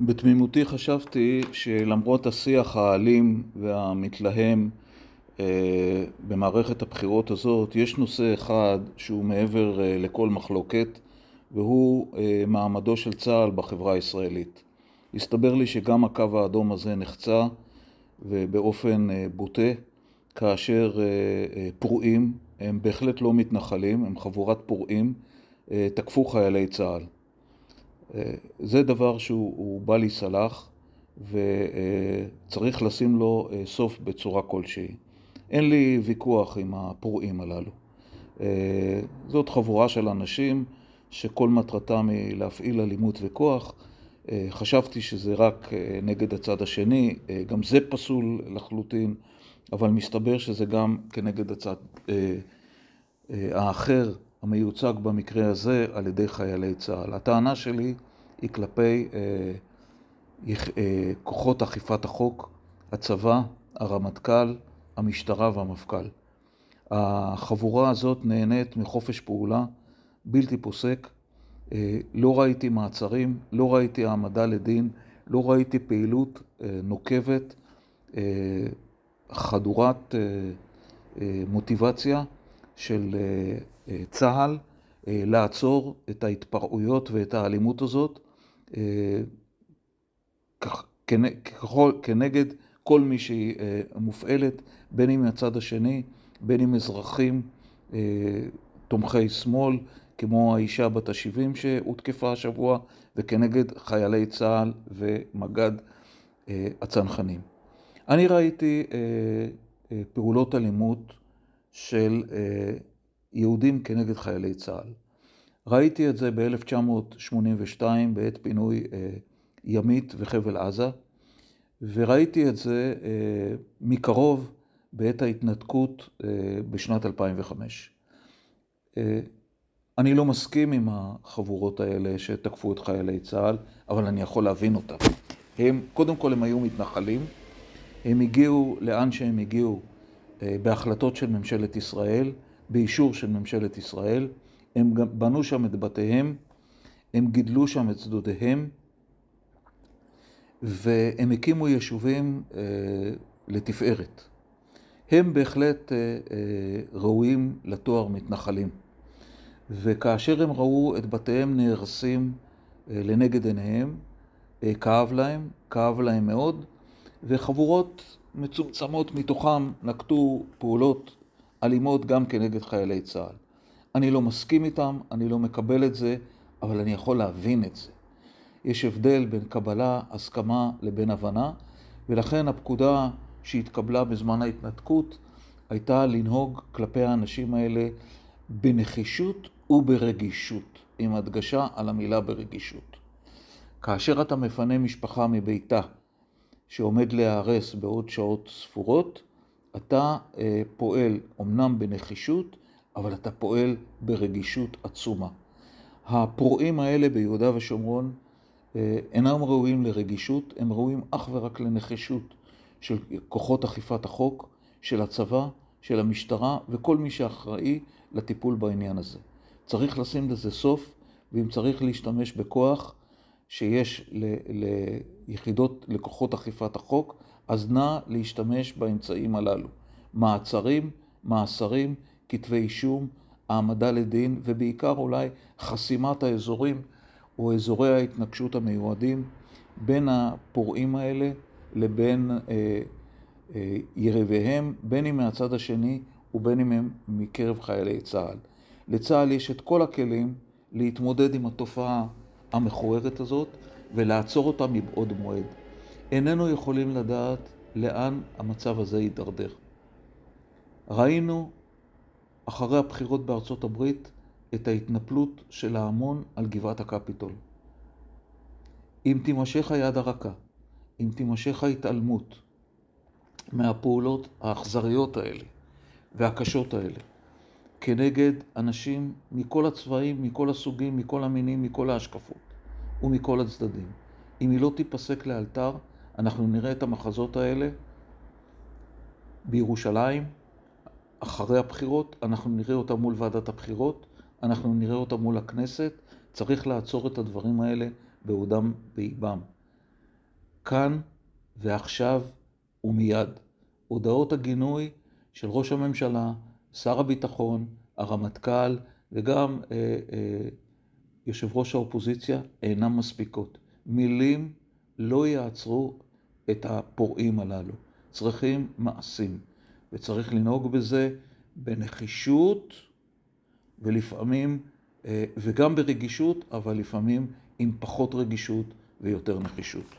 בתמימותי חשבתי שלמרות השיח האלים והמתלהם אה, במערכת הבחירות הזאת, יש נושא אחד שהוא מעבר אה, לכל מחלוקת, והוא אה, מעמדו של צה"ל בחברה הישראלית. הסתבר לי שגם הקו האדום הזה נחצה, ובאופן בוטה, כאשר פרועים, הם בהחלט לא מתנחלים, הם חבורת פורעים, תקפו חיילי צה"ל. זה דבר שהוא בל ייסלח וצריך לשים לו סוף בצורה כלשהי. אין לי ויכוח עם הפורעים הללו. זאת חבורה של אנשים שכל מטרתם היא להפעיל אלימות וכוח. חשבתי שזה רק נגד הצד השני, גם זה פסול לחלוטין, אבל מסתבר שזה גם כנגד הצד האחר המיוצג במקרה הזה על ידי חיילי צה"ל. הטענה שלי היא כלפי אה, אה, כוחות אכיפת החוק, הצבא, הרמטכ"ל, המשטרה והמפכ"ל. החבורה הזאת נהנית מחופש פעולה בלתי פוסק. אה, לא ראיתי מעצרים, לא ראיתי העמדה לדין, לא ראיתי פעילות אה, נוקבת, אה, חדורת אה, אה, מוטיבציה של אה, צה"ל אה, לעצור את ההתפרעויות ואת האלימות הזאת אה, כנגד כל מי שהיא אה, מופעלת, בין אם מהצד השני, בין אם אזרחים אה, תומכי שמאל, כמו האישה בת ה-70 שהותקפה השבוע, וכנגד חיילי צה"ל ומג"ד הצנחנים. אני ראיתי פעולות אלימות של יהודים כנגד חיילי צה"ל. ראיתי את זה ב-1982 בעת פינוי אה, ימית וחבל עזה, וראיתי את זה אה, מקרוב בעת ההתנתקות אה, בשנת 2005. אני לא מסכים עם החבורות האלה שתקפו את חיילי צה"ל, אבל אני יכול להבין אותם. הם, קודם כל הם היו מתנחלים, הם הגיעו לאן שהם הגיעו בהחלטות של ממשלת ישראל, באישור של ממשלת ישראל. הם בנו שם את בתיהם, הם גידלו שם את שדותיהם, והם הקימו יישובים אה, לתפארת. הם בהחלט אה, אה, ראויים לתואר מתנחלים. וכאשר הם ראו את בתיהם נהרסים אה, לנגד עיניהם, אה, כאב להם, כאב להם מאוד, וחבורות מצומצמות מתוכם נקטו פעולות אלימות גם כנגד חיילי צה"ל. אני לא מסכים איתם, אני לא מקבל את זה, אבל אני יכול להבין את זה. יש הבדל בין קבלה, הסכמה, לבין הבנה, ולכן הפקודה שהתקבלה בזמן ההתנתקות הייתה לנהוג כלפי האנשים האלה בנחישות וברגישות, עם הדגשה על המילה ברגישות. כאשר אתה מפנה משפחה מביתה שעומד להיהרס בעוד שעות ספורות, אתה אה, פועל אמנם בנחישות, אבל אתה פועל ברגישות עצומה. הפרועים האלה ביהודה ושומרון אה, אינם ראויים לרגישות, הם ראויים אך ורק לנחישות של כוחות אכיפת החוק, של הצבא, של המשטרה וכל מי שאחראי לטיפול בעניין הזה. צריך לשים לזה סוף, ואם צריך להשתמש בכוח שיש ליחידות, לכוחות אכיפת החוק, אז נא להשתמש באמצעים הללו. מעצרים, מאסרים, כתבי אישום, העמדה לדין, ובעיקר אולי חסימת האזורים או אזורי ההתנגשות המיועדים בין הפורעים האלה לבין אה, אה, יריביהם, בין אם מהצד השני ובין אם הם מקרב חיילי צה"ל. לצה"ל יש את כל הכלים להתמודד עם התופעה המכוערת הזאת ולעצור אותה מבעוד מועד. איננו יכולים לדעת לאן המצב הזה יידרדר. ראינו אחרי הבחירות בארצות הברית את ההתנפלות של ההמון על גבעת הקפיטול. אם תימשך היד הרכה, אם תימשך ההתעלמות מהפעולות האכזריות האלה והקשות האלה כנגד אנשים מכל הצבעים, מכל הסוגים, מכל המינים, מכל ההשקפות ומכל הצדדים, אם היא לא תיפסק לאלתר, אנחנו נראה את המחזות האלה בירושלים, אחרי הבחירות, אנחנו נראה אותה מול ועדת הבחירות, אנחנו נראה אותה מול הכנסת, צריך לעצור את הדברים האלה בעודם באיבם. כאן ועכשיו ומיד. הודעות הגינוי של ראש הממשלה, שר הביטחון, הרמטכ"ל וגם אה, אה, יושב ראש האופוזיציה אינן מספיקות. מילים לא יעצרו את הפורעים הללו. צריכים מעשים, וצריך לנהוג בזה בנחישות ולפעמים, וגם ברגישות, אבל לפעמים עם פחות רגישות ויותר נחישות.